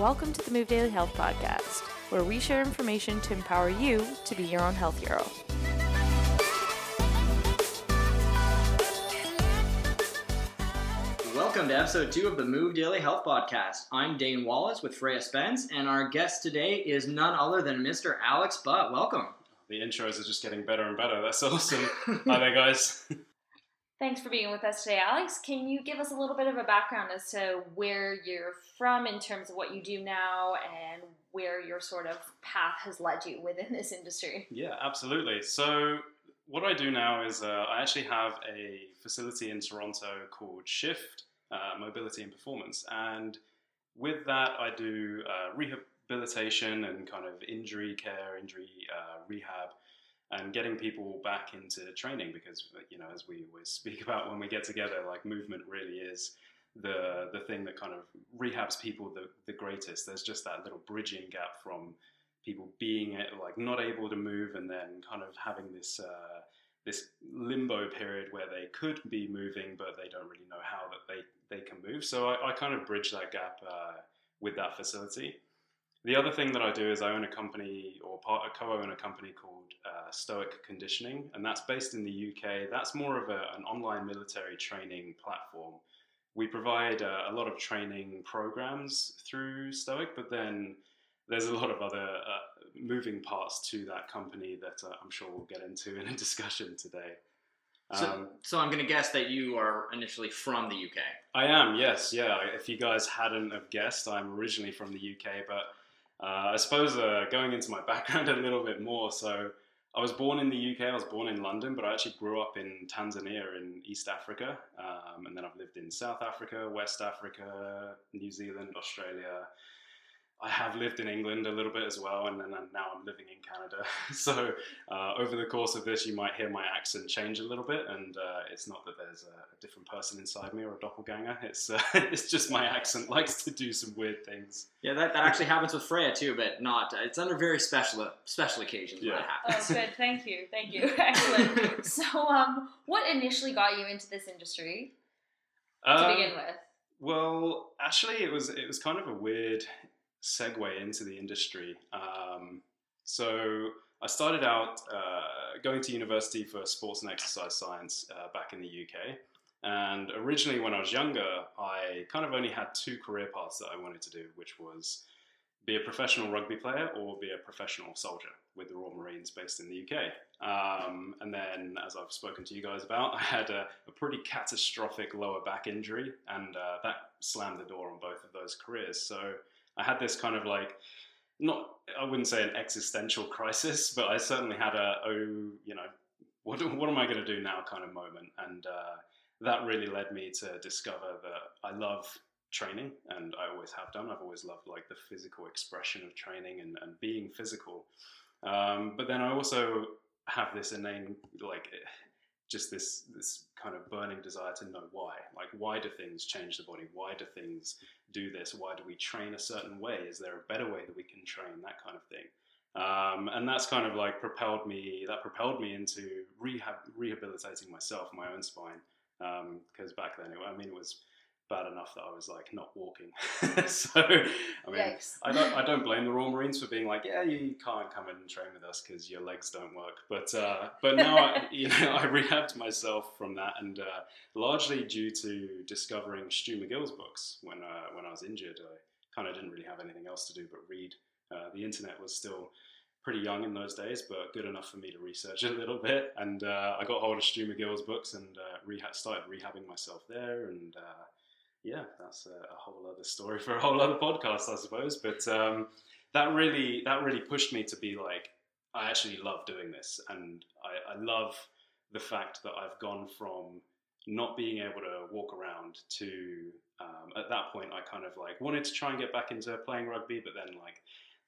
Welcome to the Move Daily Health Podcast, where we share information to empower you to be your own health hero. Welcome to episode two of the Move Daily Health Podcast. I'm Dane Wallace with Freya Spence, and our guest today is none other than Mr. Alex Butt. Welcome. The intros are just getting better and better. That's awesome. Hi there, guys. Thanks for being with us today, Alex. Can you give us a little bit of a background as to where you're from in terms of what you do now and where your sort of path has led you within this industry? Yeah, absolutely. So, what I do now is uh, I actually have a facility in Toronto called Shift uh, Mobility and Performance. And with that, I do uh, rehabilitation and kind of injury care, injury uh, rehab, and getting people back into training because, you know, as we always speak about when we get together, like movement really is the the thing that kind of rehabs people the, the greatest. There's just that little bridging gap from people being like not able to move and then kind of having this uh, this limbo period where they could be moving but they don't really know how that they they can move. So I, I kind of bridge that gap uh, with that facility. The other thing that I do is I own a company or part, a co-own a company called uh, Stoic Conditioning, and that's based in the UK. That's more of a, an online military training platform. We provide uh, a lot of training programs through Stoic, but then there's a lot of other uh, moving parts to that company that uh, I'm sure we'll get into in a discussion today. So, um, so I'm going to guess that you are initially from the UK. I am, yes, yeah. If you guys hadn't have guessed, I'm originally from the UK, but uh, I suppose uh, going into my background a little bit more. So I was born in the UK. I was born in London, but I actually grew up in Tanzania in East Africa, um, and then I've lived in South Africa, West Africa, New Zealand, Australia, I have lived in England a little bit as well, and then now I'm living in Canada. so uh, over the course of this, you might hear my accent change a little bit, and uh, it's not that there's a, different person inside me or a doppelganger. It's uh, it's just my accent likes to do some weird things. Yeah, that, that actually happens with Freya too, but not. It's under very special special occasions yeah. when it happens. Oh, good. Thank you. Thank you. Excellent. so, um, what initially got you into this industry to um, begin with? Well, actually, it was it was kind of a weird segue into the industry. Um, so I started out uh, going to university for sports and exercise science uh, back in the UK. And originally, when I was younger, I kind of only had two career paths that I wanted to do, which was be a professional rugby player or be a professional soldier with the Royal Marines based in the UK. Um, and then, as I've spoken to you guys about, I had a, a pretty catastrophic lower back injury, and uh, that slammed the door on both of those careers. So I had this kind of like not I wouldn't say an existential crisis, but I certainly had a oh you know what what am I going to do now kind of moment, and uh, that really led me to discover that I love training, and I always have done. I've always loved like the physical expression of training and, and being physical. Um, but then I also have this innate like just this this kind of burning desire to know why. Like, why do things change the body? Why do things do this? Why do we train a certain way? Is there a better way that we can train? That kind of thing. Um, and that's kind of like propelled me. That propelled me into rehab, rehabilitating myself, my own spine. Because um, back then, it, I mean, it was bad enough that I was like not walking. so I mean, Yikes. I don't I don't blame the Royal Marines for being like, yeah, you can't come in and train with us because your legs don't work. But uh, but now I, you know I rehabbed myself from that, and uh, largely due to discovering Stu McGill's books when uh, when I was injured, I kind of didn't really have anything else to do but read. Uh, the internet was still pretty young in those days, but good enough for me to research a little bit. And uh, I got hold of Stu McGill's books and uh, reha- started rehabbing myself there. And uh, yeah, that's a, a, whole other story for a whole other podcast, I suppose. But um, that really that really pushed me to be like, I actually love doing this, and I, I love the fact that I've gone from not being able to walk around to um, at that point I kind of like wanted to try and get back into playing rugby, but then like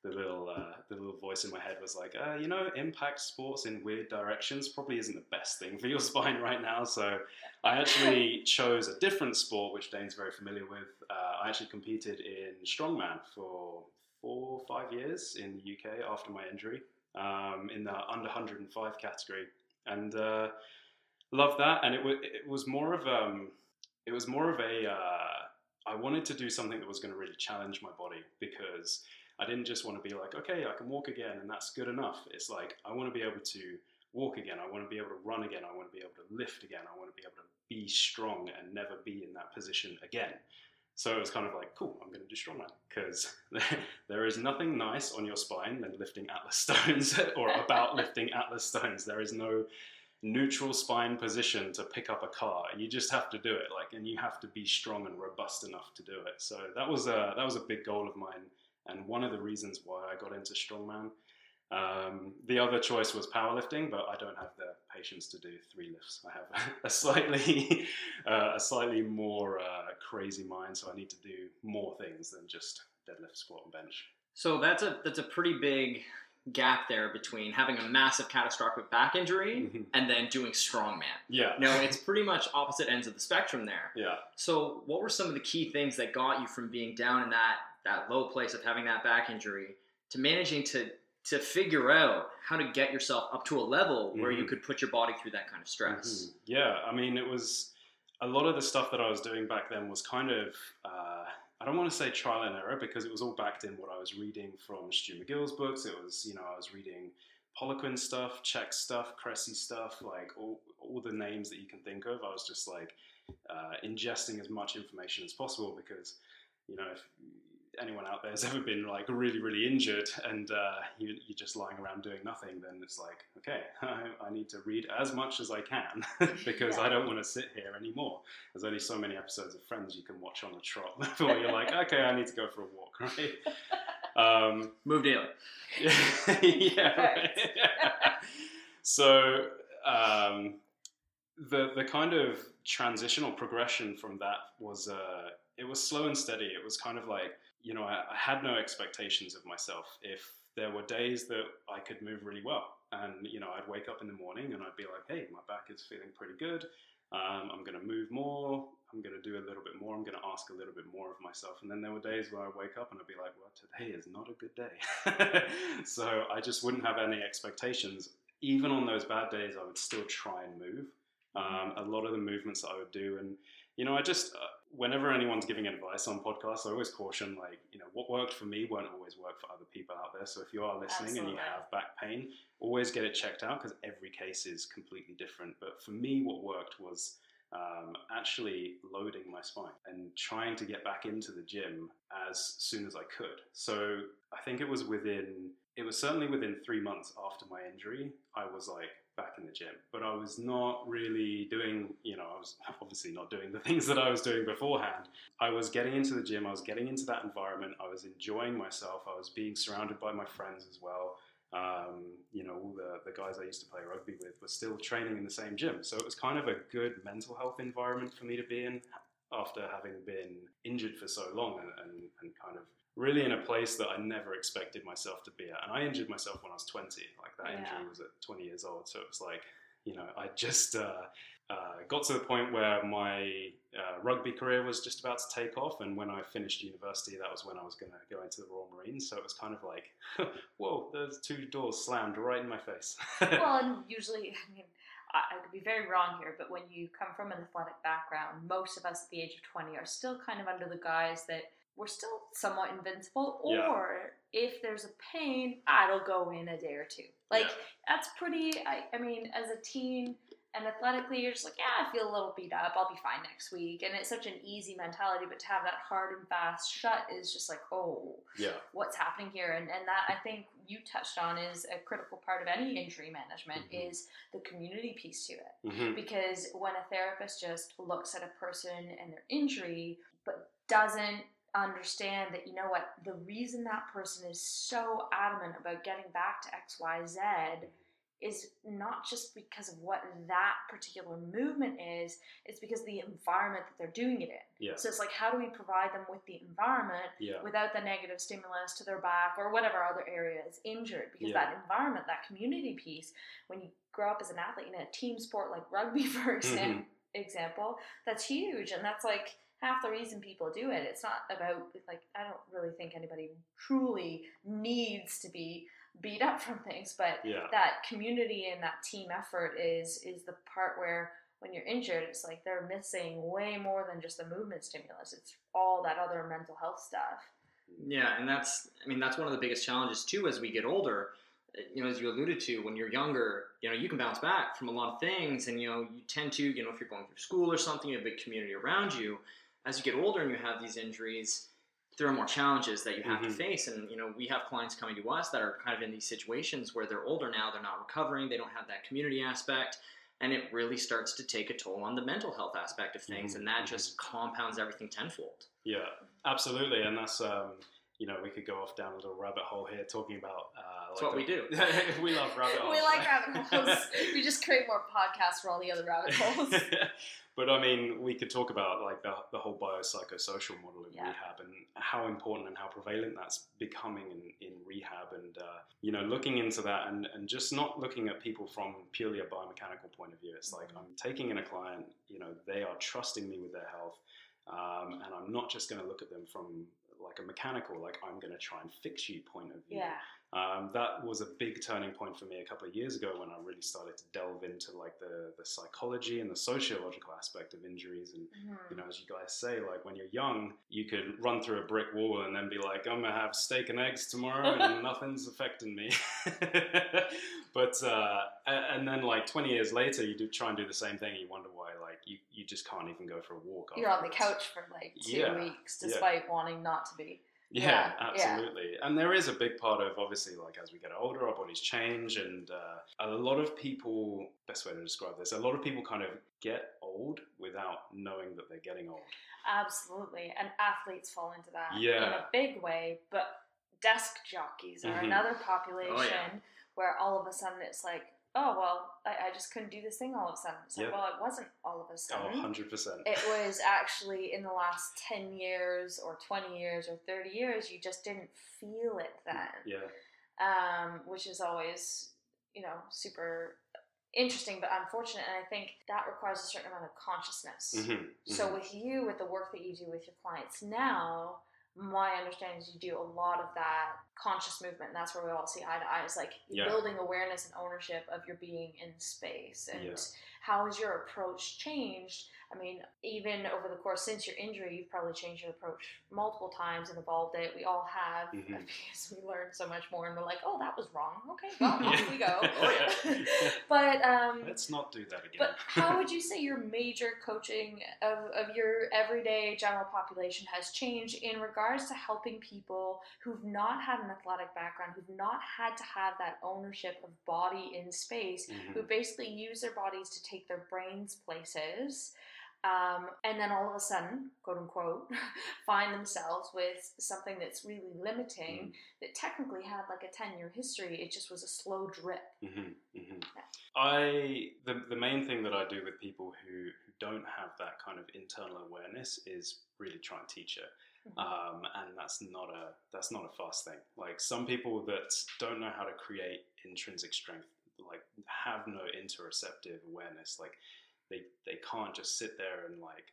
the little uh, the little voice in my head was like, uh, you know, impact sports in weird directions probably isn't the best thing for your spine right now. So I actually chose a different sport, which Dane's very familiar with. Uh, I actually competed in strongman for four or five years in the UK after my injury um, in the under 105 category, and uh, loved that. And it, w- it was more of um, it was more of a uh, I wanted to do something that was going to really challenge my body because I didn't just want to be like, okay, I can walk again and that's good enough. It's like, I want to be able to walk again. I want to be able to run again. I want to be able to lift again. I want to be able to be strong and never be in that position again. So it was kind of like, cool, I'm going to do strongman because there is nothing nice on your spine than lifting Atlas stones or about lifting Atlas stones. There is no neutral spine position to pick up a car. You just have to do it, like, and you have to be strong and robust enough to do it. So that was a that was a big goal of mine, and one of the reasons why I got into strongman. Um, the other choice was powerlifting, but I don't have the patience to do three lifts. I have a slightly uh, a slightly more uh, crazy mind, so I need to do more things than just deadlift, squat, and bench. So that's a that's a pretty big gap there between having a massive catastrophic back injury Mhm. and then doing strongman. Yeah. No, it's pretty much opposite ends of the spectrum there. Yeah. So, what were some of the key things that got you from being down in that that low place of having that back injury to managing to to figure out how to get yourself up to a level where you Mhm. could put your body through that kind of stress? Mhm. Yeah, I mean, it was a lot of the stuff that I was doing back then was kind of, uh, I don't want to say trial and error because it was all backed in what I was reading from Stu McGill's books. It was, you know, I was reading Poliquin stuff, Chek stuff, Cressy stuff, like all, all the names that you can think of. I was just like uh, ingesting as much information as possible because, you know, if anyone out there has ever been like really, really injured and uh, you, you're just lying around doing nothing, then it's like, okay, I, I need to read as much as I can because I don't want to sit here anymore. There's only so many episodes of Friends you can watch on the trot before you're like, okay, I need to go for a walk, right? Um, Move daily. yeah, right. so um, the the kind of transitional progression from that was uh, it was slow and steady. It was kind of like you know I, I had no expectations of myself. If there were days that I could move really well, and you know I'd wake up in the morning and I'd be like, hey, my back is feeling pretty good. Um, I'm going to move more. I'm going to do a little bit more. I'm going to ask a little bit more of myself. And then there were days where I wake up and I'd be like, well, today is not a good day. so I just wouldn't have any expectations. Even on those bad days, I would still try and move. Um, a lot of the movements that I would do. And, you know, I just, uh, whenever anyone's giving advice on podcasts, I always caution, like, you know, what worked for me won't always work for other people out there. So if you are listening and you have back pain, always get it checked out because every case is completely different. But for me, what worked was um, actually loading my spine and trying to get back into the gym as soon as I could. So I think it was within, it was certainly within three months after my injury, I was like back in the gym. But I was not really doing, you know, I was obviously not doing the things that I was doing beforehand. I was getting into the gym, I was getting into that environment, I was enjoying myself, I was being surrounded by my friends as well. Um, you know, all the, the guys I used to play rugby with were still training in the same gym. So it was kind of a good mental health environment for me to be in after having been injured for so long and, and, and kind of really in a place that I never expected myself to be at. And I injured myself when I was 20. Like that Yeah. injury was at 20 years old. So it was like, you know, I just uh, uh, got to the point where my uh, rugby career was just about to take off. And when I finished university, that was when I was going to go into the Royal Marines. So it was kind of like, whoa, those two doors slammed right in my face. well, and usually, I mean, I, I could be very wrong here, but when you come from an athletic background, most of us at the age of 20 are still kind of under the guise that we're still somewhat invincible, Yeah. or if there's a pain, ah, it'll go in a day or two. Like, Yeah. that's pretty, I, I mean, as a teen and athletically, you're just like, yeah, I feel a little beat up, I'll be fine next week. And it's such an easy mentality, but to have that hard and fast shut is just like, oh, yeah. what's happening here and, and that i think you touched on is a critical part of any injury management Mhm. is the community piece to it hmm because when a therapist just looks at a person and their injury but doesn't understand that you know what the reason that person is so adamant about getting back to xyz is not just because of what that particular movement is it's because the environment that they're doing it in Yeah. so it's like how do we provide them with the environment Yeah. without the negative stimulus to their back or whatever other area is injured because Yeah. that environment that community piece when you grow up as an athlete in a team sport like rugby for Mm-hmm. example that's huge and that's like half the reason people do it it's not about like i don't really think anybody truly needs to be beat up from things but Yeah. that community and that team effort is is the part where when you're injured, it's like they're missing way more than just the movement stimulus. It's all that other mental health stuff. Yeah, and that's I mean that's one of the biggest challenges too as we get older. You know, as you alluded to, when you're younger, you know, you can bounce back from a lot of things, and you know, you tend to, you know, if you're going through school or something, you have a big community around you. As you get older and you have these injuries, there are more challenges that you have Mhm. to face, and you know, we have clients coming to us that are kind of in these situations where they're older now, they're not recovering, they don't have that community aspect, and it really starts to take a toll on the mental health aspect of things, Mhm, and that mhm. just compounds everything tenfold. Yeah, absolutely, and that's um, you know we could go off down a little rabbit hole here talking about. Uh, That's like what we do. we love rabbit holes. We like rabbit holes. we just create more podcasts for all the other rabbit holes. but I mean, we could talk about like the, the whole biopsychosocial model of Yeah. rehab and how important and how prevalent that's becoming in, in rehab, and uh, you know, looking into that and, and just not looking at people from purely a biomechanical point of view. It's like Mhm. I'm taking in a client, you know, they are trusting me with their health, um, and I'm not just going to look at them from like a mechanical, like I'm going to try and fix you point of view. yeah. Um, that was a big turning point for me a couple of years ago when I really started to delve into like the, the psychology and the sociological aspect of injuries. And you Mhm. know, as you guys say, like when you're young, you could run through a brick wall and then be like, "I'm gonna have steak and eggs tomorrow, and nothing's affecting me." but uh, and then like 20 years later, you do try and do the same thing. And you wonder why, you, you just can't even go for a walk. You're on the afterwards. couch for like two Yeah, weeks, yeah. despite wanting not to be. Yeah, Yeah, yeah. absolutely. And there is a big part of obviously like as we get older, our bodies change, and uh, a lot of people. Best way to describe this: a lot of people kind of get old without knowing that they're getting old. Absolutely. And athletes fall into that yeah. in a big way. But desk jockeys are Mhm. another population Oh, yeah. where all of a sudden it's like, oh, well, I, I just couldn't do this thing all of a sudden. It's like, Yeah. well, it wasn't all of a Oh, sudden. 100 percent. it was actually in the last 10 years or 20 years or 30 years, you just didn't feel it then. Yeah, um, which is always, you know, super interesting but unfortunate. And I think that requires a certain amount of consciousness. hmm So with you, with the work that you do with your clients now, my understanding is you do a lot of that conscious movement. And that's where we all see eye to eye. Is like Yeah. building awareness and ownership of your being in space. And Yeah. how has your approach changed? I mean, even over the course since your injury, you've probably changed your approach multiple times and evolved it. We all have Mhm. because we learn so much more and we're like, oh, that was wrong. Okay, well, off we go. Oh, yeah. but um, Let's not do that again. but how would you say your major coaching of, of your everyday general population has changed in regards to helping people who've not had an athletic background, who've not had to have that ownership of body in space, Mhm. who basically use their bodies to take their brains places? Um, and then all of a sudden, quote unquote, find themselves with something that's really limiting that technically had like a 10 year history. It just was a slow drip. hmm hmm I the the main thing that I do with people who who don't have that kind of internal awareness is really try and teach it. Um, and that's not a that's not a fast thing. Like some people that don't know how to create intrinsic strength, like have no interoceptive awareness, like they they can't just sit there and like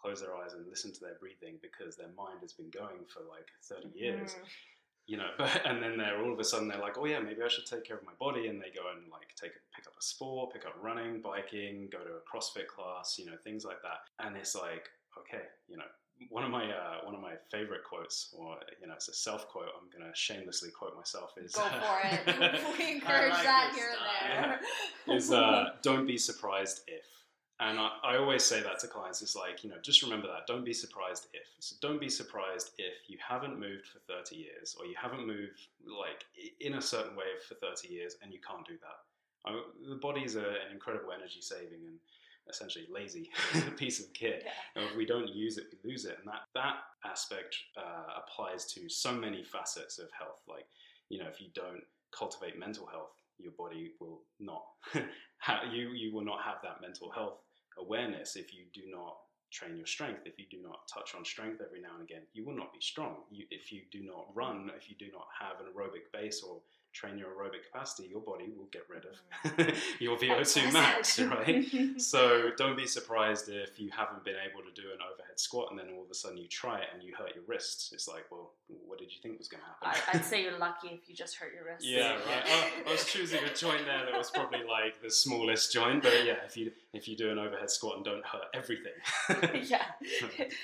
close their eyes and listen to their breathing because their mind has been going for like 30 years Mhm. you know but and then they're all of a sudden they're like oh yeah maybe i should take care of my body and they go and like take pick up a sport pick up running biking go to a crossfit class you know things like that and it's like okay you know one of my uh, one of my favorite quotes or you know it's a self quote i'm going to shamelessly quote myself is Go for it. we encourage like that this here stuff. and there. is uh, don't be surprised if. And I, I always say that to clients. It's like, you know, just remember that. Don't be surprised if. So don't be surprised if you haven't moved for 30 years or you haven't moved like in a certain way for 30 years and you can't do that. I, the body's a, an incredible energy saving and essentially lazy piece of kit. Yeah. And if we don't use it, we lose it. And that, that aspect uh, applies to so many facets of health. Like, you know, if you don't cultivate mental health, your body will not you you will not have that mental health awareness if you do not train your strength if you do not touch on strength every now and again you will not be strong you, if you do not run if you do not have an aerobic base or train your aerobic capacity, your body will get rid of your VO2 max, right? so don't be surprised if you haven't been able to do an overhead squat and then all of a sudden you try it and you hurt your wrists. It's like, well, what did you think was going to happen? I'd say you're lucky if you just hurt your wrist. Yeah, right. I, I was choosing a joint there that was probably like the smallest joint, but yeah, if you if you do an overhead squat and don't hurt everything. yeah,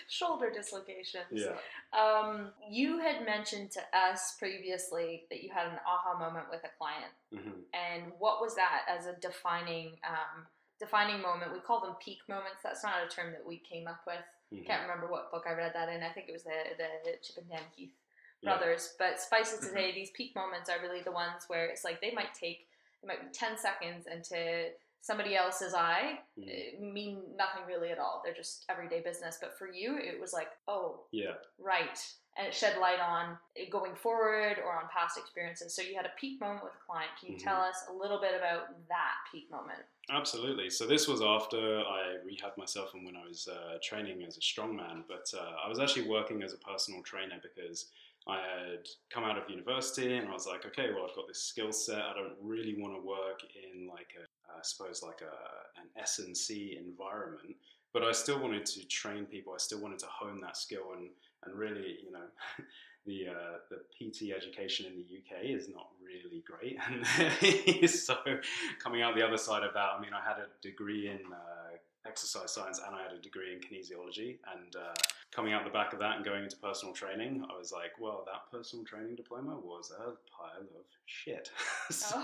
shoulder dislocations. yeah. Um, you had mentioned to us previously that you had an aha moment with a client, hmm and what was that as a defining um, defining moment? We call them peak moments. That's not a term that we came up with. hmm Can't remember what book I read that in. I think it was the the Chip and Dan Heath Yeah. brothers. But suffice it to Mhm. say, these peak moments are really the ones where it's like they might take it might be ten seconds, and to somebody else's eye, it mean nothing really at all. They're just everyday business. But for you, it was like, oh, Yeah. right, and it shed light on going forward or on past experiences. So you had a peak moment with a client. Can you Mhm. tell us a little bit about that peak moment? Absolutely. So this was after I rehabbed myself and when I was uh, training as a strongman. But uh, I was actually working as a personal trainer because I had come out of university and I was like, okay, well, I've got this skill set. I don't really want to work in like a, I suppose like a an S and C environment, but I still wanted to train people. I still wanted to hone that skill and and really, you know. The, uh, the PT education in the UK is not really great, and so coming out the other side of that, I mean, I had a degree in uh, exercise science and I had a degree in kinesiology. And uh, coming out the back of that and going into personal training, I was like, well, that personal training diploma was a pile of shit. so,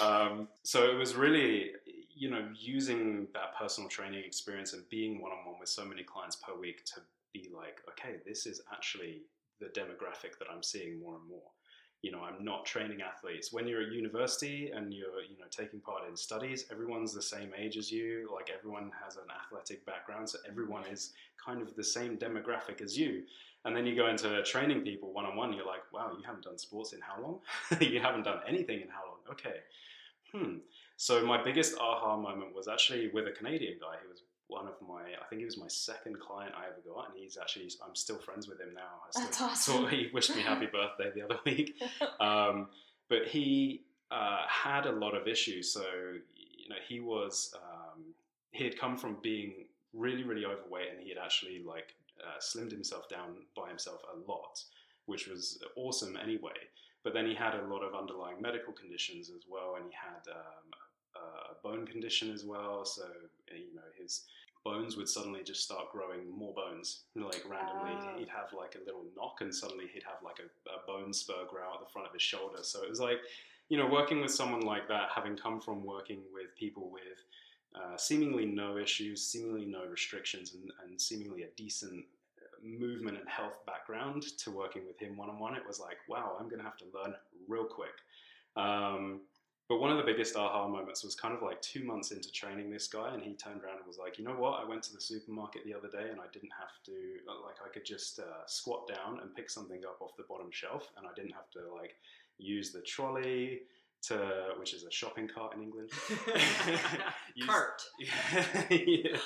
um, so it was really, you know, using that personal training experience and being one on one with so many clients per week to be like, okay, this is actually the demographic that I'm seeing more and more you know i'm not training athletes. When you're at university and you're you know taking part in studies everyone's the same age as you like everyone has an athletic background so everyone is kind of the same demographic as you. And then you go into training people one-on-one you're like wow you haven't done sports in how long? You haven't done anything in how long? Okay. Hmm. So my biggest aha moment was actually with a canadian guy who was one of my i think he was my second client i ever got and he's actually i'm still friends with him now I still, That's awesome. so he wished me happy birthday the other week um, but he uh, had a lot of issues. So you know, he was um, he had come from being really really overweight, and he had actually like uh, slimmed himself down by himself a lot, which was awesome anyway. But then he had a lot of underlying medical conditions as well, and he had um, a bone condition as well. So you know his bones would suddenly just start growing more bones like randomly Oh. he'd have like a little knock and suddenly he'd have like a, a bone spur grow out the front of his shoulder so it was like you know working with someone like that having come from working with people with uh, seemingly no issues seemingly no restrictions and, and seemingly a decent uh, movement and health background to working with him one-on-one it was like wow i'm going to have to learn real quick um, but one of the biggest aha moments was kind of like two months into training this guy, and he turned around and was like, "You know what? I went to the supermarket the other day, and I didn't have to like I could just uh, squat down and pick something up off the bottom shelf, and I didn't have to like use the trolley to which is a shopping cart in England. Use- Cart. yeah.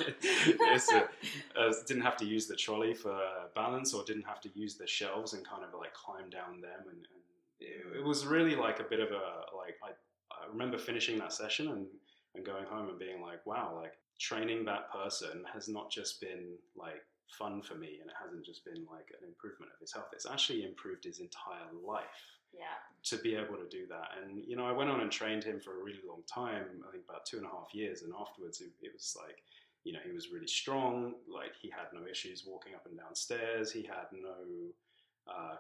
A- uh, didn't have to use the trolley for balance, or didn't have to use the shelves and kind of like climb down them, and, and it, it was really like a bit of a like I, I remember finishing that session and, and going home and being like, wow, like training that person has not just been like fun for me, and it hasn't just been like an improvement of his health. It's actually improved his entire life Yeah. to be able to do that. And you know, I went on and trained him for a really long time. I think about two and a half years. And afterwards, it, it was like, you know, he was really strong. Like he had no issues walking up and down stairs. He had no uh,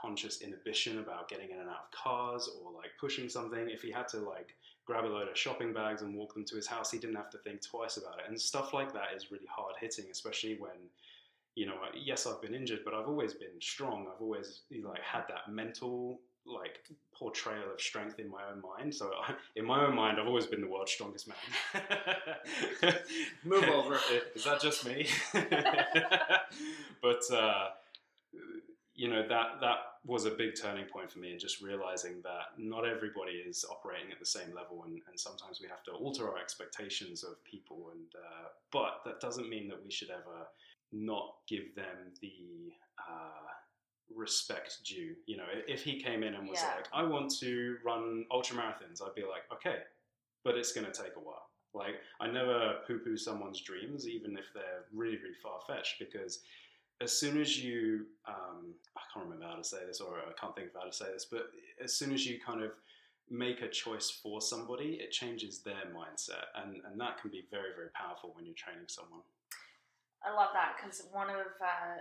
conscious inhibition about getting in and out of cars or like pushing something. If he had to like grab a load of shopping bags and walk them to his house, he didn't have to think twice about it. And stuff like that is really hard hitting, especially when you know, yes, I've been injured, but I've always been strong. I've always like had that mental like portrayal of strength in my own mind. So I, in my own mind, I've always been the world's strongest man. Move over. Is that just me? but uh, you know that that was a big turning point for me, and just realizing that not everybody is operating at the same level, and, and sometimes we have to alter our expectations of people. And uh, but that doesn't mean that we should ever not give them the uh, respect due. You know, if he came in and was Yeah. like, I want to run ultra marathons, I'd be like, okay, but it's going to take a while. Like, I never poo poo someone's dreams, even if they're really, really far fetched, because as soon as you, um, I can't remember how to say this, or I can't think of how to say this, but as soon as you kind of make a choice for somebody, it changes their mindset. And, and that can be very, very powerful when you're training someone. I love that because one of uh,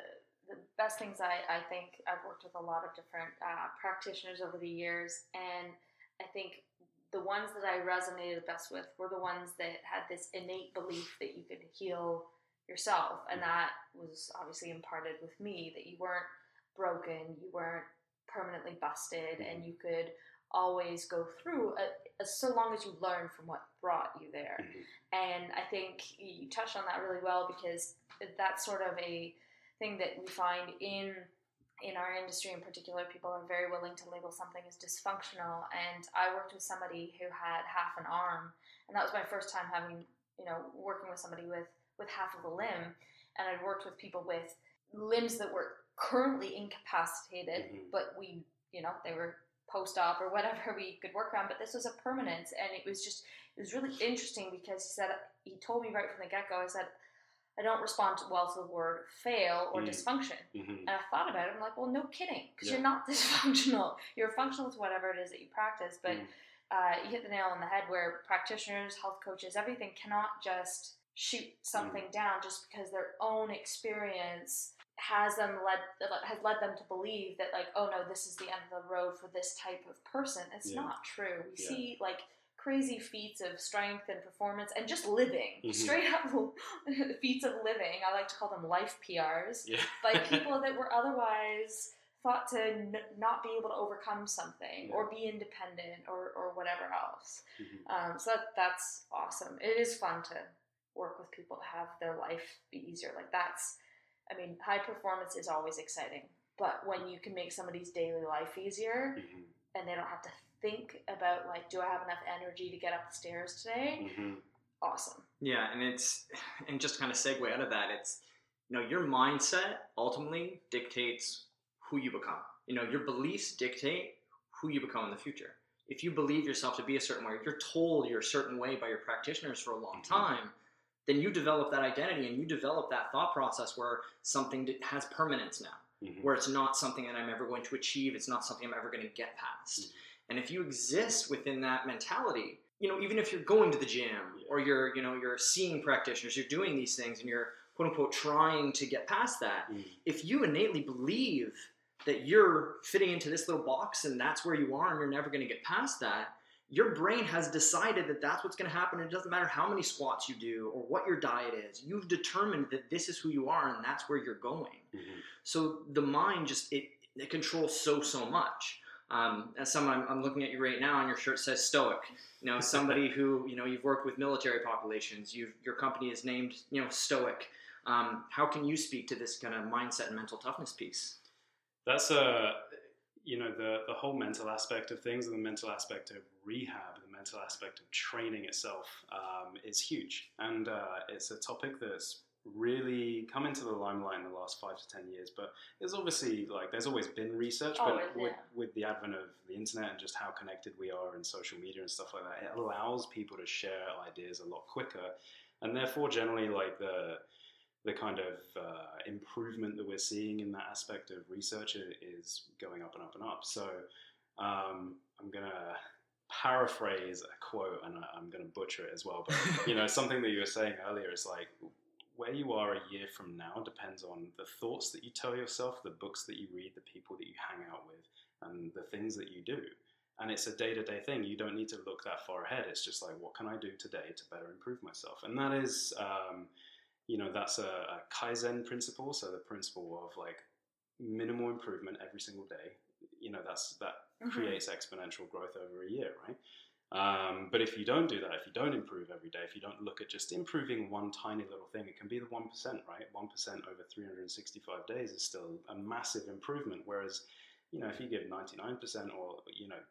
the best things I, I think I've worked with a lot of different uh, practitioners over the years, and I think the ones that I resonated best with were the ones that had this innate belief that you could heal yourself, and that was obviously imparted with me that you weren't broken, you weren't permanently busted, and you could always go through a, so long as you learn from what brought you there. Mm-hmm. And I think you touched on that really well because that's sort of a thing that we find in in our industry in particular. People are very willing to label something as dysfunctional. And I worked with somebody who had half an arm, and that was my first time having you know working with somebody with with half of a limb. And I'd worked with people with limbs that were currently incapacitated, Mhm. but we you know they were post op or whatever we could work around. But this was a permanence, and it was just it was really interesting because he said he told me right from the get go. I said I don't respond well to the word fail or Mm. dysfunction, hmm and I thought about it. I'm like, well, no kidding, because Yeah. you're not dysfunctional. You're functional to whatever it is that you practice. But Mm. uh, you hit the nail on the head where practitioners, health coaches, everything cannot just shoot something Mm. down just because their own experience has them led has led them to believe that like oh no this is the end of the road for this type of person it's Yeah. not true we Yeah. see like crazy feats of strength and performance and just living Mhm. straight up feats of living i like to call them life prs Yeah. by people that were otherwise thought to n- not be able to overcome something Yeah. or be independent or, or whatever else. Mhm. Um, so that, that's awesome. It is fun to work with people to have their life be easier. Like that's, I mean, high performance is always exciting, but when you can make somebody's daily life easier Mhm. and they don't have to think about like, do I have enough energy to get up the stairs today? Mhm. Awesome. Yeah, and it's and just kind of segue out of that, it's you know your mindset ultimately dictates who you become. You know your beliefs dictate who you become in the future. If you believe yourself to be a certain way, if you're told you're a certain way by your practitioners for a long Mhm. time, then you develop that identity and you develop that thought process where something has permanence now Mhm. where it's not something that I'm ever going to achieve, it's not something I'm ever going to get past. Mhm. And if you exist within that mentality, you know, even if you're going to the gym Yeah. or you're, you know, you're seeing practitioners, you're doing these things and you're quote unquote trying to get past that, Mhm. if you innately believe that you're fitting into this little box and that's where you are and you're never going to get past that, your brain has decided that that's what's going to happen. It doesn't matter how many squats you do or what your diet is. You've determined that this is who you are and that's where you're going. Mhm. So the mind just it, it controls so so much. Um, as someone I'm, I'm looking at you right now, and your shirt says Stoic. You know, somebody who you know you've worked with military populations. You your company is named you know Stoic. Um, how can you speak to this kind of mindset and mental toughness piece? That's a you know the the whole mental aspect of things and the mental aspect of rehab, the mental aspect of training itself um, is huge, and uh, it's a topic that's really come into the limelight in the last five to ten years. But there's obviously like there's always been research, but Always, with, with the advent of the internet and just how connected we are and social media and stuff like that, it allows people to share ideas a lot quicker, and therefore generally like the the kind of uh, improvement that we're seeing in that aspect of research is going up and up and up. So um, I'm gonna paraphrase a quote, and I- I'm gonna butcher it as well. But you know, something that you were saying earlier is like where you are a year from now depends on the thoughts that you tell yourself, the books that you read, the people that you hang out with, and the things that you do. And it's a day to day thing. You don't need to look that far ahead. It's just like, what can I do today to better improve myself? And that is, um, you know, that's a, a Kaizen principle. So the principle of like minimal improvement every single day. You know, that's that Mhm. creates exponential growth over a year, right? Um, but if you don't do that, if you don't improve every day, if you don't look at just improving one tiny little thing, it can be the 1%, right? 1% over 365 days is still a massive improvement. Whereas, you know, if you give 99% or, you know,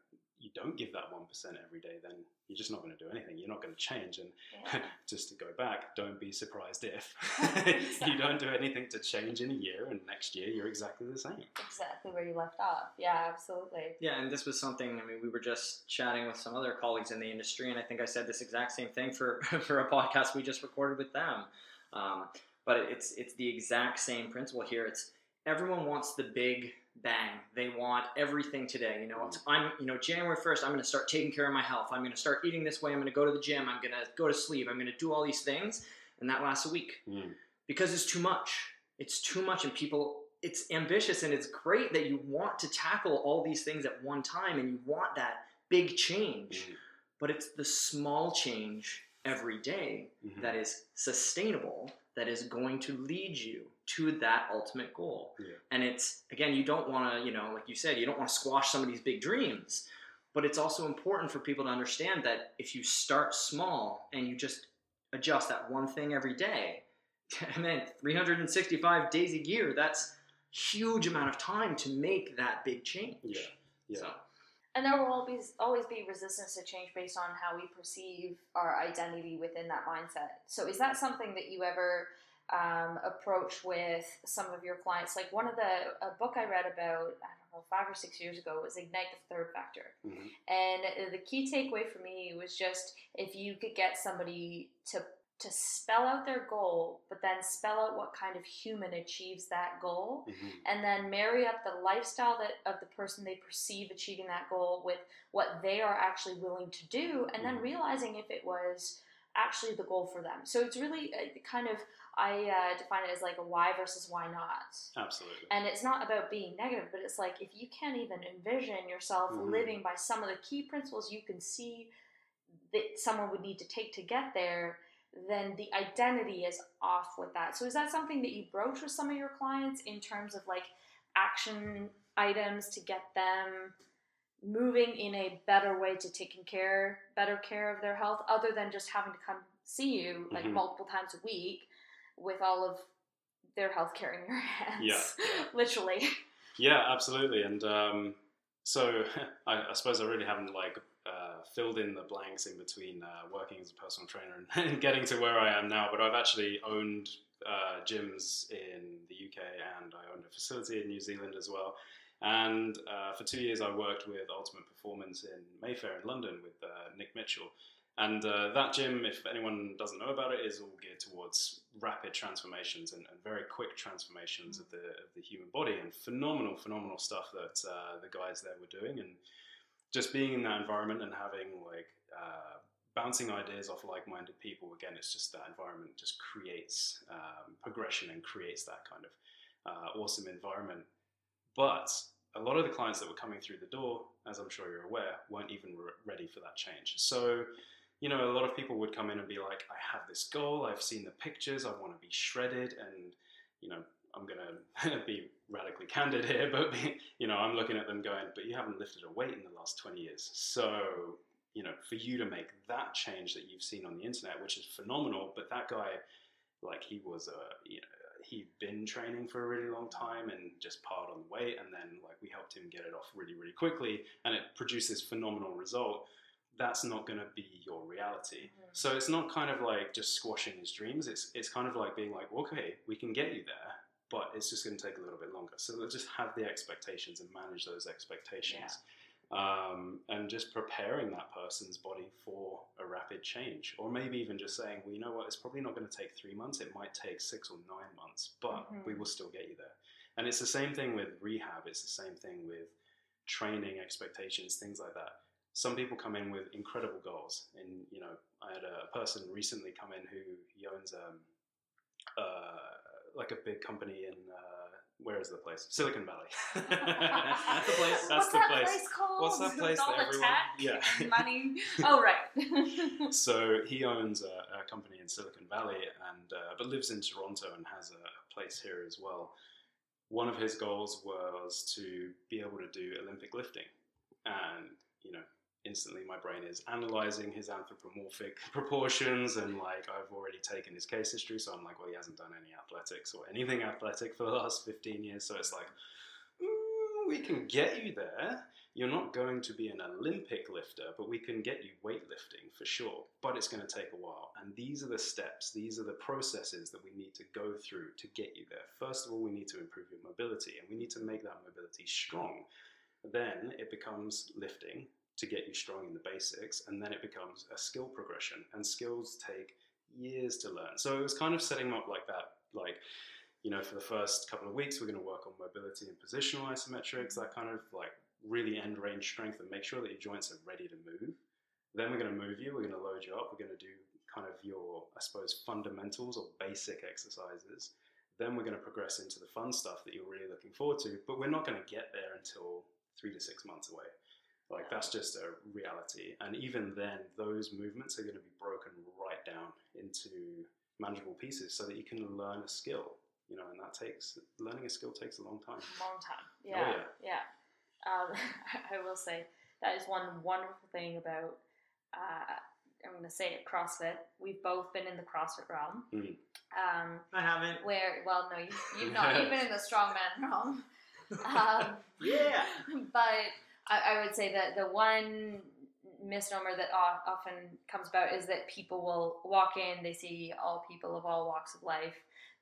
you don't give that one percent every day, then you're just not going to do anything. You're not going to change. And Yeah. just to go back, don't be surprised if Exactly. you don't do anything to change in a year, and next year you're exactly the same. exactly where you left off. Yeah, absolutely. Yeah, and this was something. I mean, we were just chatting with some other colleagues in the industry, and I think I said this exact same thing for for a podcast we just recorded with them. Um, but it's it's the exact same principle here. It's everyone wants the big bang. They want everything today. You know, it's, I'm you know January first. I'm going to start taking care of my health. I'm going to start eating this way. I'm going to go to the gym. I'm going to go to sleep. I'm going to do all these things, and that lasts a week Mm. because it's too much. It's too much, and people. It's ambitious, and it's great that you want to tackle all these things at one time, and you want that big change. Mhm. But it's the small change every day Mhm. that is sustainable, that is going to lead you to that ultimate goal. Yeah. And it's again, you don't want to, you know, like you said, you don't want to squash somebody's big dreams. But it's also important for people to understand that if you start small and you just adjust that one thing every day, I mean, 365 days a year, that's huge amount of time to make that big change. Yeah. Yeah. So, And there will always always be resistance to change based on how we perceive our identity within that mindset. So is that something that you ever um, approach with some of your clients? Like one of the a book I read about I don't know five or six years ago was Ignite the Third Factor, Mhm. and the key takeaway for me was just if you could get somebody to to spell out their goal, but then spell out what kind of human achieves that goal, Mhm. and then marry up the lifestyle that of the person they perceive achieving that goal with what they are actually willing to do, and then Mhm. realizing if it was actually the goal for them. So it's really uh, kind of I uh, define it as like a why versus why not. Absolutely. And it's not about being negative, but it's like if you can't even envision yourself Mhm. living by some of the key principles you can see that someone would need to take to get there, then the identity is off with that. So is that something that you broach with some of your clients in terms of like action items to get them moving in a better way to taking care better care of their health other than just having to come see you like Mhm. multiple times a week with all of their health care in your hands Yeah, literally Yeah, absolutely. And um, so I, I suppose I really haven't like uh, filled in the blanks in between uh, working as a personal trainer and, and getting to where I am now. But I've actually owned uh, gyms in the UK and I owned a facility in New Zealand as well. And uh, for two years, I worked with Ultimate Performance in Mayfair in London with uh, Nick Mitchell. And uh, that gym, if anyone doesn't know about it, is all geared towards rapid transformations and, and very quick transformations of the of the human body, and phenomenal, phenomenal stuff that uh, the guys there were doing, and just being in that environment and having like uh, bouncing ideas off like-minded people. Again, it's just that environment just creates um, progression and creates that kind of uh, awesome environment. But a lot of the clients that were coming through the door, as I'm sure you're aware, weren't even re- ready for that change. So you know, a lot of people would come in and be like, I have this goal, I've seen the pictures, I want to be shredded, and, you know, I'm going to be radically candid here, but, you know, I'm looking at them going, but you haven't lifted a weight in the last 20 years. So, you know, for you to make that change that you've seen on the internet, which is phenomenal, but that guy, like, he was a, you know, he'd been training for a really long time and just piled on weight, and then, like, we helped him get it off really, really quickly, and it produced this phenomenal result that's not going to be your reality. Mhm. So it's not kind of like just squashing his dreams. It's it's kind of like being like, okay, we can get you there, but it's just going to take a little bit longer. So let's just have the expectations and manage those expectations, um, and just preparing that person's body for a rapid change, or maybe even just saying, well, you know what, it's probably not going to take three months. It might take six or nine months, but we Mhm. will still get you there. And it's the same thing with rehab. It's the same thing with training expectations, things like that some people come in with incredible goals. And you know, I had a person recently come in who he owns um, uh, like a big company in uh, where is the place? Silicon Valley. That's the place. That's What's the that place. place called? What's that place that the everyone- tech Yeah. money. Oh right. So he owns a, a company in Silicon Valley, and uh, but lives in Toronto and has a place here as well. One of his goals was to be able to do Olympic lifting, and you know, instantly my brain is analyzing his anthropomorphic proportions, and like I've already taken his case history, so I'm like, well, he hasn't done any athletics or anything athletic for the last 15 years, so it's like. mm, we can get you there. You're not going to be an Olympic lifter, but we can get you weightlifting for sure. But it's going to take a while. And these are the steps, these are the processes that we need to go through to get you there. First of all, we need to improve your mobility, and we need to make that mobility strong. Then it becomes lifting to get you strong in the basics, and then it becomes a skill progression. And skills take years to learn. So it was kind of setting up like that, like you know, for the first couple of weeks, we're going to work on mobility and positional isometrics, that kind of like really end range strength and make sure that your joints are ready to move. Then we're going to move you, we're going to load you up, we're going to do kind of your, I suppose, fundamentals or basic exercises. Then we're going to progress into the fun stuff that you're really looking forward to, but we're not going to get there until three to six months away. Like that's just a reality. And even then, those movements are going to be broken right down into manageable pieces so that you can learn a skill. You know, and that takes learning a skill takes a long time. Long time. Oh, Yeah. yeah. yeah. Um, I will say that is one wonderful thing about. Uh, I'm going to say it CrossFit. We've both been in the CrossFit realm. Mhm. Um, I haven't. where well, no, you, you've not. You've been in the strongman realm. Um, Yeah. but I, I would say that the one misnomer that often comes about is that people will walk in, they see all people of all walks of life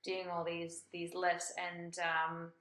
doing all these these lifts, and um,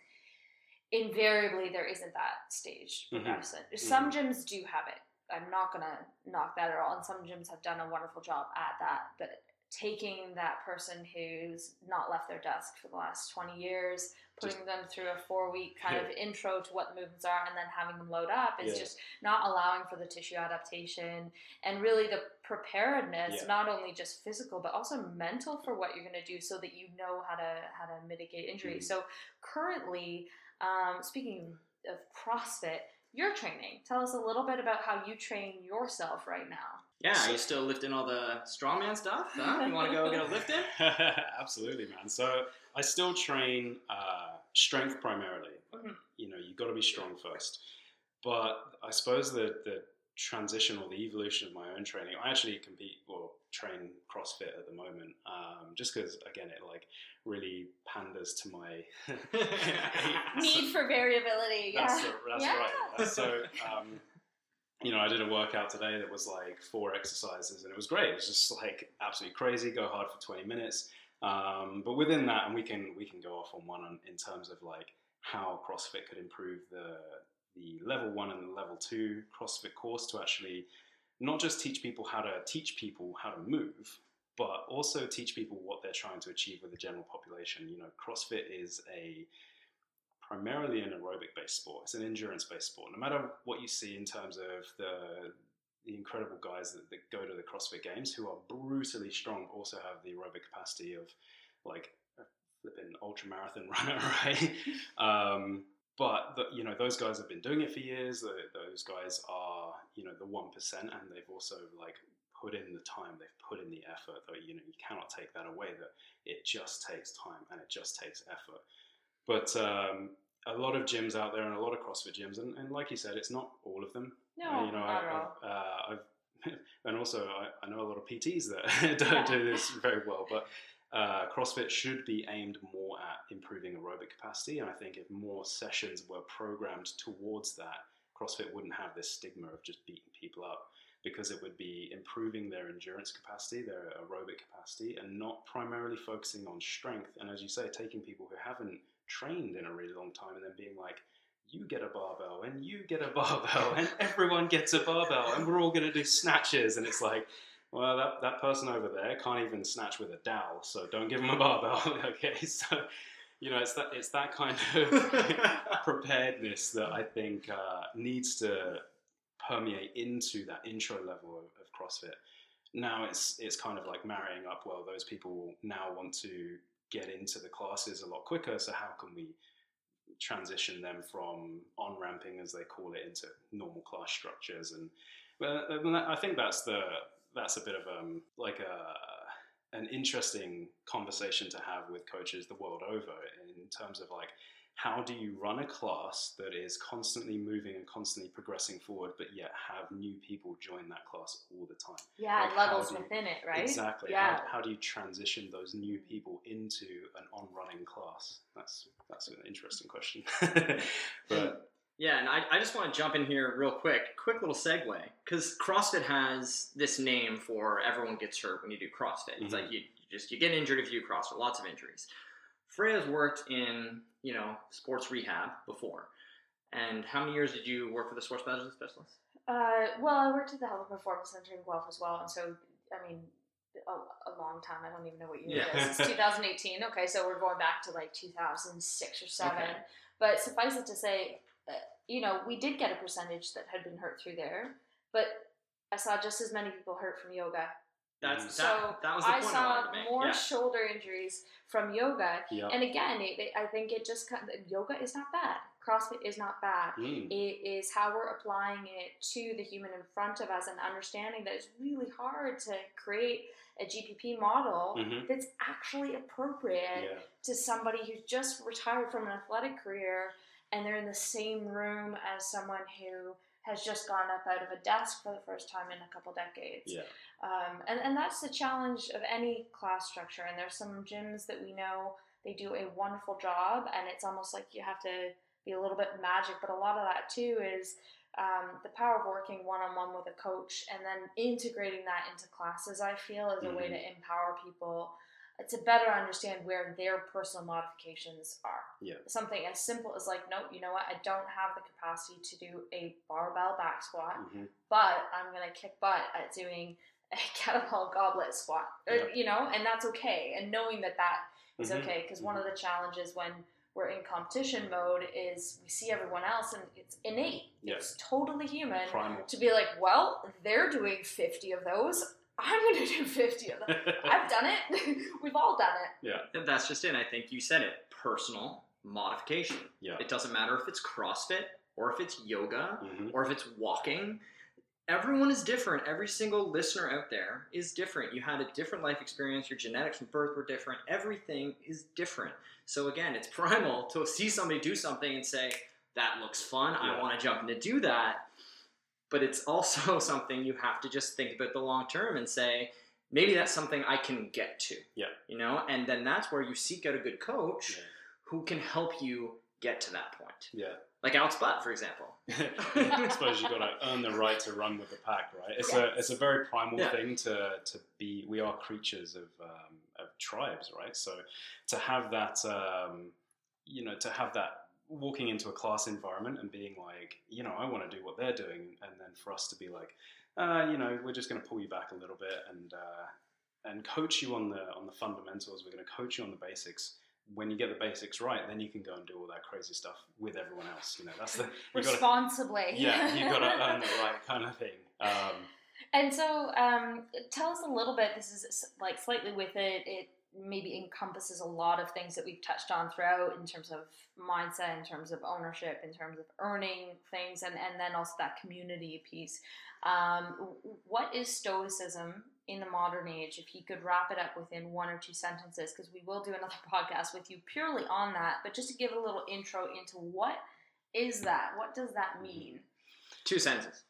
invariably there isn't that stage Mhm. progression. Some gyms do have it. I'm not gonna knock that at all, and some gyms have done a wonderful job at that. But taking that person who's not left their desk for the last 20 years, putting them through a four week kind of intro to what the movements are, and then having them load up is Yeah. just not allowing for the tissue adaptation and really the preparedness, Yeah. not only just physical but also mental for what you're going to do, so that you know how to how to mitigate injury. Mhm. So currently, um, speaking of CrossFit, you're training. Tell us a little bit about how you train yourself right now. Yeah, are you still lifting all the strongman stuff? Huh? You want to go get a lift in? Absolutely, man. So I still train uh, strength primarily. Mhm. You know, you've got to be strong first. But I suppose the the transition or the evolution of my own training, I actually compete or train CrossFit at the moment, um, just because again it like really panders to my Need for variability. Yeah. That's, the- that's Yeah. right. That's so, um, you know, I did a workout today that was like four exercises, and it was great. It was just like absolutely crazy. Go hard for twenty minutes, um, but within that, and we can we can go off on one on, in terms of like how CrossFit could improve the the level one and the level two CrossFit course to actually not just teach people how to teach people how to move, but also teach people what they're trying to achieve with the general population. You know, CrossFit is a primarily an aerobic based sport. It's an endurance based sport. No matter what you see in terms of the the incredible guys that, that go to the CrossFit Games who are brutally strong, but also have the aerobic capacity of like a flipping ultra marathon runner, right? um, but the, you know those guys have been doing it for years. The, those guys are you know the one percent, and they've also like put in the time. They've put in the effort. That you know you cannot take that away. That it just takes time and it just takes effort. But um, a lot of gyms out there and a lot of CrossFit gyms, and, and like you said, it's not all of them. No, Uh, you know, not I, at all. I've, uh, I've and also I, I know a lot of PTs that don't do this very well, but uh, CrossFit should be aimed more at improving aerobic capacity, and I think if more sessions were programmed towards that, CrossFit wouldn't have this stigma of just beating people up because it would be improving their endurance capacity, their aerobic capacity, and not primarily focusing on strength. And as you say, taking people who haven't trained in a really long time and then being like, you get a barbell and you get a barbell and everyone gets a barbell and we're all going to do snatches. And it's like, well, that, that person over there can't even snatch with a dowel, so don't give them a barbell. okay, so you know, it's that it's that kind of preparedness that I think uh, needs to permeate into that intro level of, of CrossFit. Now it's it's kind of like marrying up. Well, those people now want to get into the classes a lot quicker. So how can we transition them from on ramping, as they call it, into normal class structures? And I think that's the that's a bit of um like a an interesting conversation to have with coaches the world over in terms of like how do you run a class that is constantly moving and constantly progressing forward but yet have new people join that class all the time Yeah, like, levels you- within it, right? exactly Yeah. how, how do you transition those new people into an on running class that's that's an interesting question but Yeah, and I, I just want to jump in here real quick. Quick little segue. Because CrossFit has this name for everyone gets hurt when you do CrossFit. It's Mhm. like you, you just you get injured if you do CrossFit, lots of injuries. Freya's worked in, you know, sports rehab before. And how many years did you work for the sports medicine specialist? Uh, well, I worked at the Health and Performance Center in Guelph as well, and so I mean, a, a long time. I don't even know what year Yeah. it is. It's 2018. Okay, so we're going back to like 2006 or seven. Okay. But suffice it to say, uh, you know, we did get a percentage that had been hurt through there, but I saw just as many people hurt from yoga. That's that, so that was the I I saw make. more yeah. shoulder injuries from yoga, Yeah. and again, it, it- I think it just yoga is not bad. CrossFit is not bad. Mm. It is how we're applying it to the human in front of us and understanding that it's really hard to create a GPP model Mhm. that's actually appropriate Yeah. to somebody who's just retired from an athletic career and they're in the same room as someone who has just gone up out of a desk for the first time in a couple decades. Yeah. Um, and, and that's the challenge of any class structure. And there's some gyms that we know they do a wonderful job, and it's almost like you have to be a little bit magic. But a lot of that too is um, the power of working one on one with a coach and then integrating that into classes. I feel is a way to empower people to better understand where their personal modifications are. Yeah. Something as simple as like, nope, you know what? I don't have the capacity to do a barbell back squat Mhm. but I'm gonna kick butt at doing a kettlebell goblet squat, or, Yeah. you know, and that's okay. And knowing that that is Mhm. okay, because one of the challenges when we're in competition mode is we see everyone else and it's innate. Yeah. It's totally human Primal. to be like, well, they're doing 50 of those. I'm gonna do 50 of them. I've done it. We've all done it. And that's just it. I think you said it. Personal modification. Yeah. It doesn't matter if it's CrossFit or if it's yoga Mhm. or if it's walking. Everyone is different. Every single listener out there is different. You had a different life experience. Your genetics from birth were different. Everything is different. So again, it's primal to see somebody do something and say, "That looks fun. I want to jump in to do that." But it's also something you have to just think about the long term and say, maybe that's something I can get to. Yeah. You know, and then that's where you seek out a good coach Yeah. who can help you get to that point. Yeah. Like Alex Butt, for example. I suppose you've got to earn the right to run with the pack, right? It's a it's a very primal Yeah. thing to to be. We are creatures of um, of tribes, right? So to have that, um, you know, to have that walking into a class environment and being like, you know, I want to do what they're doing, and then for us to be like, uh, you know, we're just going to pull you back a little bit and uh, and coach you on the on the fundamentals. We're going to coach you on the basics. When you get the basics right, then you can go and do all that crazy stuff with everyone else. You know, that's the you gotta, Responsibly. yeah, you got to earn the right kind of thing. Um, And so, um, tell us a little bit. This is like slightly with it. It maybe encompasses a lot of things that we've touched on throughout in terms of mindset, in terms of ownership, in terms of earning things, and, and then also that community piece. Um, what is Stoicism in the modern age? If you could wrap it up within one or two sentences, because we will do another podcast with you purely on that, but just to give a little intro into what is that? What does that mean? Two sentences.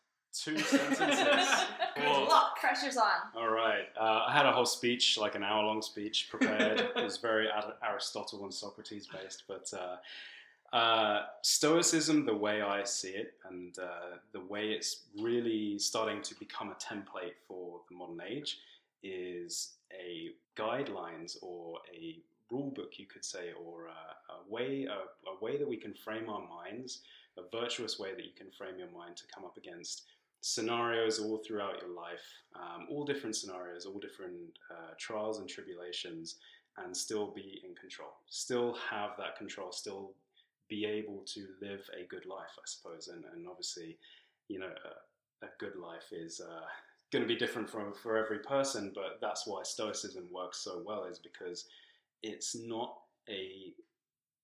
Two sentences. Good Whoa. luck. Pressure's on. All right. Uh, I had a whole speech, like an hour long speech, prepared. it was very Aristotle and Socrates based, but uh, uh, Stoicism, the way I see it, and uh, the way it's really starting to become a template for the modern age, is a guidelines or a rule book, you could say, or a, a way a, a way that we can frame our minds, a virtuous way that you can frame your mind to come up against scenarios all throughout your life, um, all different scenarios, all different uh, trials and tribulations, and still be in control. Still have that control. Still be able to live a good life, I suppose. And, and obviously, you know, a, a good life is uh, going to be different from for every person. But that's why Stoicism works so well, is because it's not a,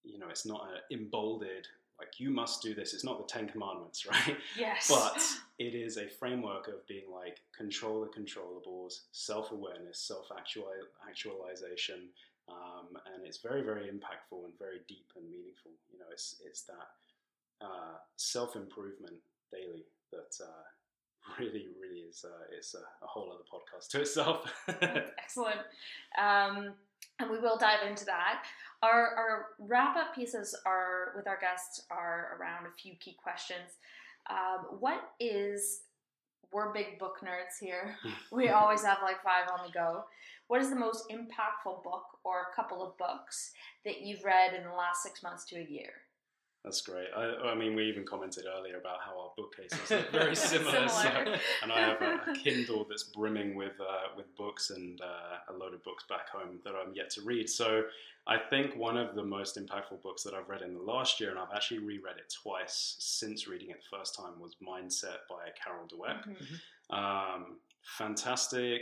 you know, it's not an emboldened like you must do this. It's not the Ten Commandments, right? Yes. But it is a framework of being like control the controllables, self awareness, self actualization, um, and it's very very impactful and very deep and meaningful. You know, it's it's that uh, self improvement daily that uh, really really is uh, it's a, a whole other podcast to itself. Excellent. Um, and we will dive into that. Our, our wrap up pieces are with our guests are around a few key questions. Um, what is we're big book nerds here. we always have like five on the go. What is the most impactful book or a couple of books that you've read in the last six months to a year? That's great. I, I mean, we even commented earlier about how our bookcases look very similar. so, and I have a, a Kindle that's brimming with uh, with books and uh, a load of books back home that I'm yet to read. So I think one of the most impactful books that I've read in the last year, and I've actually reread it twice since reading it the first time, was Mindset by Carol Dweck. Mhm. Um, fantastic,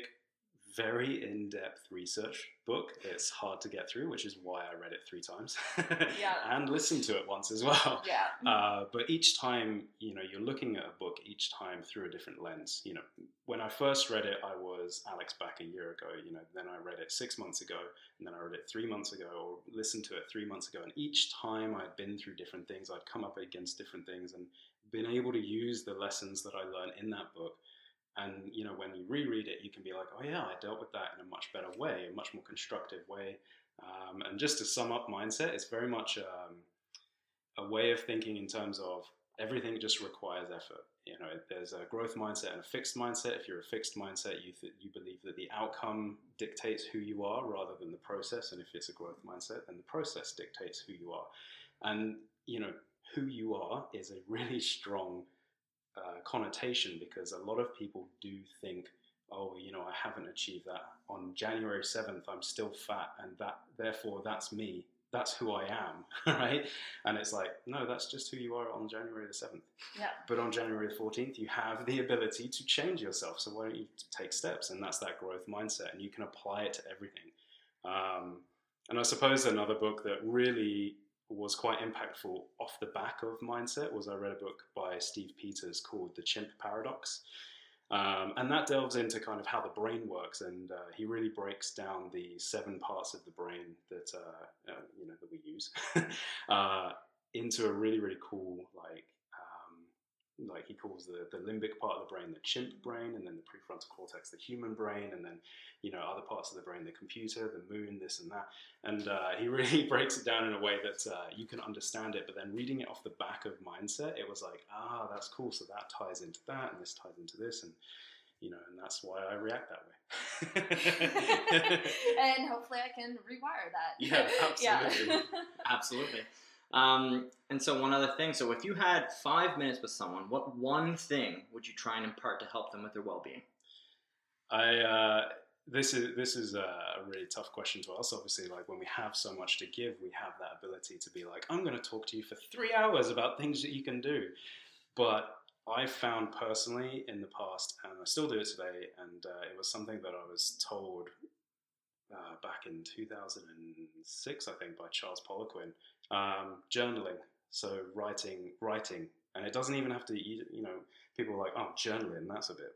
very in-depth research book. It's hard to get through, which is why I read it three times Yeah. and listened to it once as well. Yeah. Uh, but each time, you know, you're looking at a book each time through a different lens. You know, when I first read it, I was Alex back a year ago. You know, then I read it six months ago, and then I read it three months ago, or listened to it three months ago. And each time I'd been through different things, I'd come up against different things, and been able to use the lessons that I learned in that book. And you know, when you reread it, you can be like, "Oh yeah, I dealt with that in a much better way, a much more constructive way." Um, and just to sum up mindset, it's very much um, a way of thinking in terms of everything just requires effort. You know, there's a growth mindset and a fixed mindset. If you're a fixed mindset, you th- you believe that the outcome dictates who you are rather than the process. And if it's a growth mindset, then the process dictates who you are. And you know, who you are is a really strong uh, connotation because a lot of people do think, oh, you know, I haven't achieved that. On January 7th, I'm still fat, and that therefore that's me. That's who I am, right? And it's like, no, that's just who you are on January the 7th. Yeah. But on January the 14th, you have the ability to change yourself. So why don't you take steps? And that's that growth mindset, and you can apply it to everything. Um, and I suppose another book that really was quite impactful off the back of mindset was I read a book by Steve Peters called The Chimp Paradox. Um, and that delves into kind of how the brain works, and uh, he really breaks down the seven parts of the brain that uh, uh, you know that we use uh, into a really really cool like like he calls the, the limbic part of the brain the chimp brain, and then the prefrontal cortex the human brain, and then you know other parts of the brain the computer, the moon, this and that. And uh, he really breaks it down in a way that uh, you can understand it. But then reading it off the back of mindset, it was like, ah, that's cool. So that ties into that, and this ties into this, and you know, and that's why I react that way. and hopefully I can rewire that. Yeah, absolutely. Yeah. Absolutely. Um, and so one other thing. So if you had five minutes with someone, what one thing would you try and impart to help them with their well-being? I uh, this is this is a really tough question to ask. Obviously, like when we have so much to give, we have that ability to be like, I'm going to talk to you for three hours about things that you can do. But I found personally in the past, and I still do it today, and uh, it was something that I was told uh, back in 2006, I think, by Charles Poliquin. Um, journaling, so writing, writing, and it doesn't even have to. You, you know, people are like, oh, journaling, that's a bit.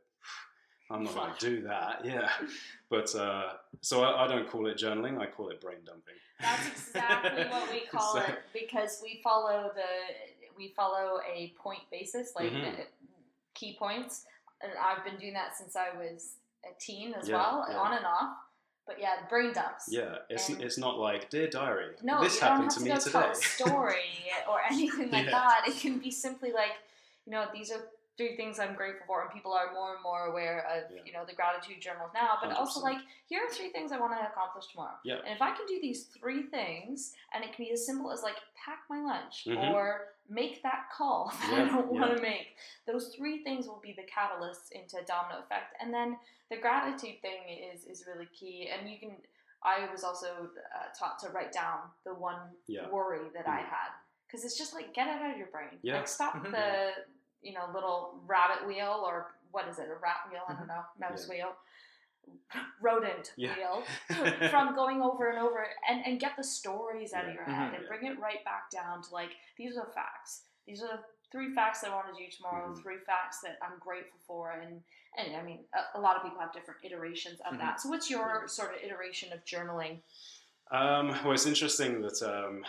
I'm not going to do that. Yeah, but uh, so I, I don't call it journaling. I call it brain dumping. That's exactly what we call So- it because we follow the we follow a point basis, like Mhm. uh, key points, and I've been doing that since I was a teen as Yeah, well, yeah. on and off. But yeah, brain dumps. Yeah, it's And- it's not like dear diary. No, this you don't happened have to to me go today. a story or anything like Yeah. that. It can be simply like, you know, these are three things I'm grateful for, and people are more and more aware of, Yeah. you know, the gratitude journals now. But also 100%. like, here are three things I want to accomplish tomorrow. Yeah. And if I can do these three things, and it can be as simple as like pack my lunch Mhm. or make that call that I don't want to make, those three things will be the catalysts into a domino effect. And then the gratitude thing is is really key. And you can. I was also uh, taught to write down the one Yeah. worry that I Mhm. had because it's just like get it out of your brain. Yeah. Like stop the you know little rabbit wheel or what is it a rat wheel? I don't know mouse Mm-hmm. Yeah. wheel. Rodent Yeah. wheel from going over and over and, and get the stories out of your head Mhm. and bring it right back down to like these are the facts. These are the three facts that I want to do tomorrow. Mhm. Three facts that I'm grateful for, and and I mean a, a lot of people have different iterations of Mhm. that. So what's your Yeah. sort of iteration of journaling? Um, well, it's interesting that um,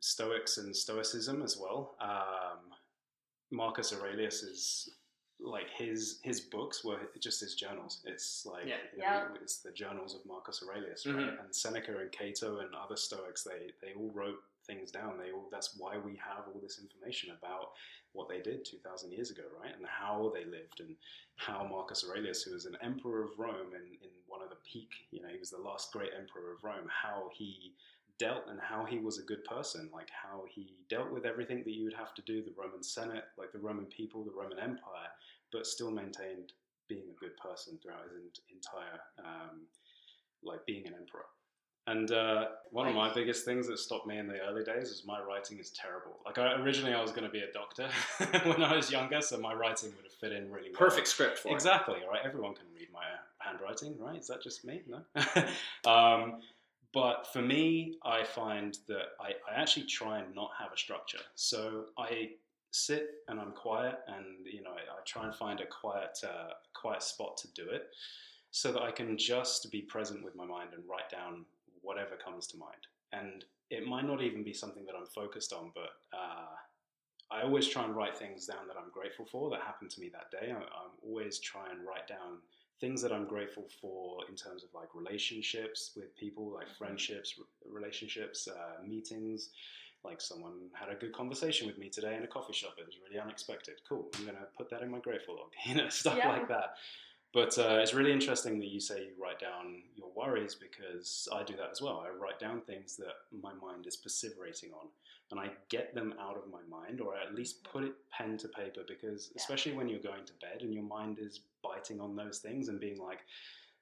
Stoics and Stoicism as well. Um, Marcus Aurelius is like his his books were just his journals. It's like Yeah. you know, Yeah. it's the journals of Marcus Aurelius, Mhm. right? And Seneca and Cato and other Stoics, they they all wrote things down. They all that's why we have all this information about what they did two thousand years ago, right? And how they lived and how Marcus Aurelius, who was an emperor of Rome in, in one of the peak, you know, he was the last great emperor of Rome, how he dealt and how he was a good person, like how he dealt with everything that you would have to do, the Roman Senate, like the Roman people, the Roman Empire, but still maintained being a good person throughout his entire, um, like being an emperor. And uh, one of my biggest things that stopped me in the early days is my writing is terrible. Like I, originally, I was going to be a doctor when I was younger, so my writing would have fit in really well. Perfect script for it. Exactly, right? Everyone can read my handwriting, right? Is that just me? No. um, but for me, I find that I, I actually try and not have a structure. So I sit and I'm quiet, and you know, I, I try and find a quiet, uh, quiet spot to do it, so that I can just be present with my mind and write down whatever comes to mind. And it might not even be something that I'm focused on, but uh, I always try and write things down that I'm grateful for that happened to me that day. I, I'm always try and write down things that I'm grateful for in terms of like relationships with people, like friendships, r- relationships, uh, meetings. Like someone had a good conversation with me today in a coffee shop. It was really unexpected. Cool. I'm gonna put that in my grateful log. You know, stuff Yeah. like that. But uh, it's really interesting that you say you write down your worries because I do that as well. I write down things that my mind is perseverating on and I get them out of my mind, or at least put it pen to paper, because Yeah. especially when you're going to bed and your mind is biting on those things and being like,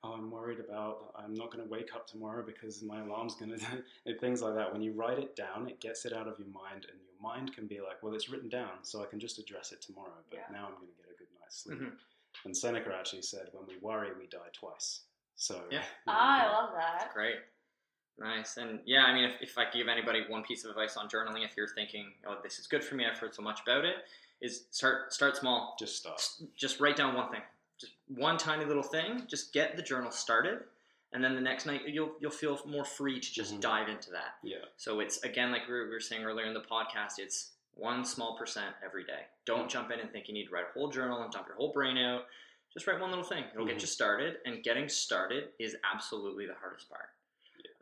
"Oh, I'm worried about I'm not going to wake up tomorrow because my alarm's going to," things like that. When you write it down, it gets it out of your mind, and your mind can be like, "Well, it's written down, so I can just address it tomorrow." But Yeah. now I'm going to get a good night's sleep. Mhm. And Seneca actually said, "When we worry, we die twice." So Yeah. there you Ah, I love that. Great. Nice. And yeah, I mean, if, if I give anybody one piece of advice on journaling, if you're thinking, oh, this is good for me, I've heard so much about it, is start start small. just start. S- Just write down one thing, just one tiny little thing. Just get the journal started, and then the next night you'll you'll feel more free to just Mhm. dive into that. Yeah. So it's again like we were, saying earlier in the podcast, it's one small percent every day. Don't jump in and think you need to write a whole journal and dump your whole brain out. Just write one little thing. It'll Mhm. get you started, and getting started is absolutely the hardest part.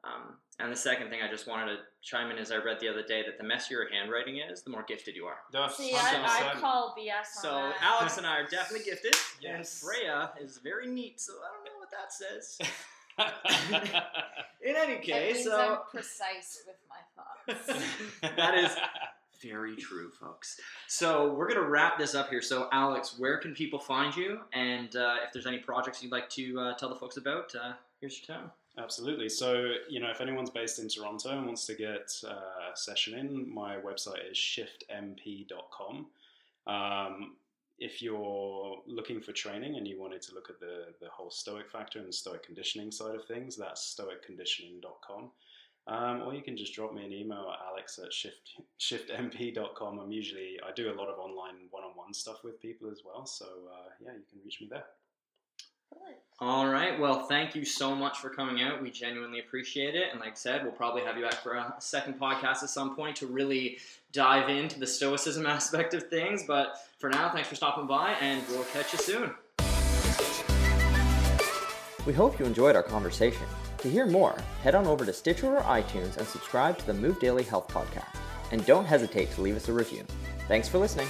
Um, and the second thing I just wanted to chime in is I read the other day that the messier your handwriting is, the more gifted you are. That's See, I, I call BS on So that. Alex and I are definitely gifted, and Yes. Freya is very neat. So I don't know what that says. In any case, so I'm precise with my thoughts. that is very true, folks. So we're gonna wrap this up here. So Alex, where can people find you? And uh, if there's any projects you'd like to uh, tell the folks about, uh, here's your time. Absolutely. So, you know, if anyone's based in Toronto and wants to get uh, a session in, my website is shiftmp.com. Um, if you're looking for training and you wanted to look at the, the whole stoic factor and the stoic conditioning side of things, that's stoicconditioning.com. Um, or you can just drop me an email at alex at shift, shiftmp.com. I'm usually, I do a lot of online one on one stuff with people as well. So, uh, yeah, you can reach me there. All right. Well, thank you so much for coming out. We genuinely appreciate it. And like I said, we'll probably have you back for a second podcast at some point to really dive into the stoicism aspect of things. But for now, thanks for stopping by, and we'll catch you soon. We hope you enjoyed our conversation. To hear more, head on over to Stitcher or iTunes and subscribe to the Move Daily Health Podcast. And don't hesitate to leave us a review. Thanks for listening.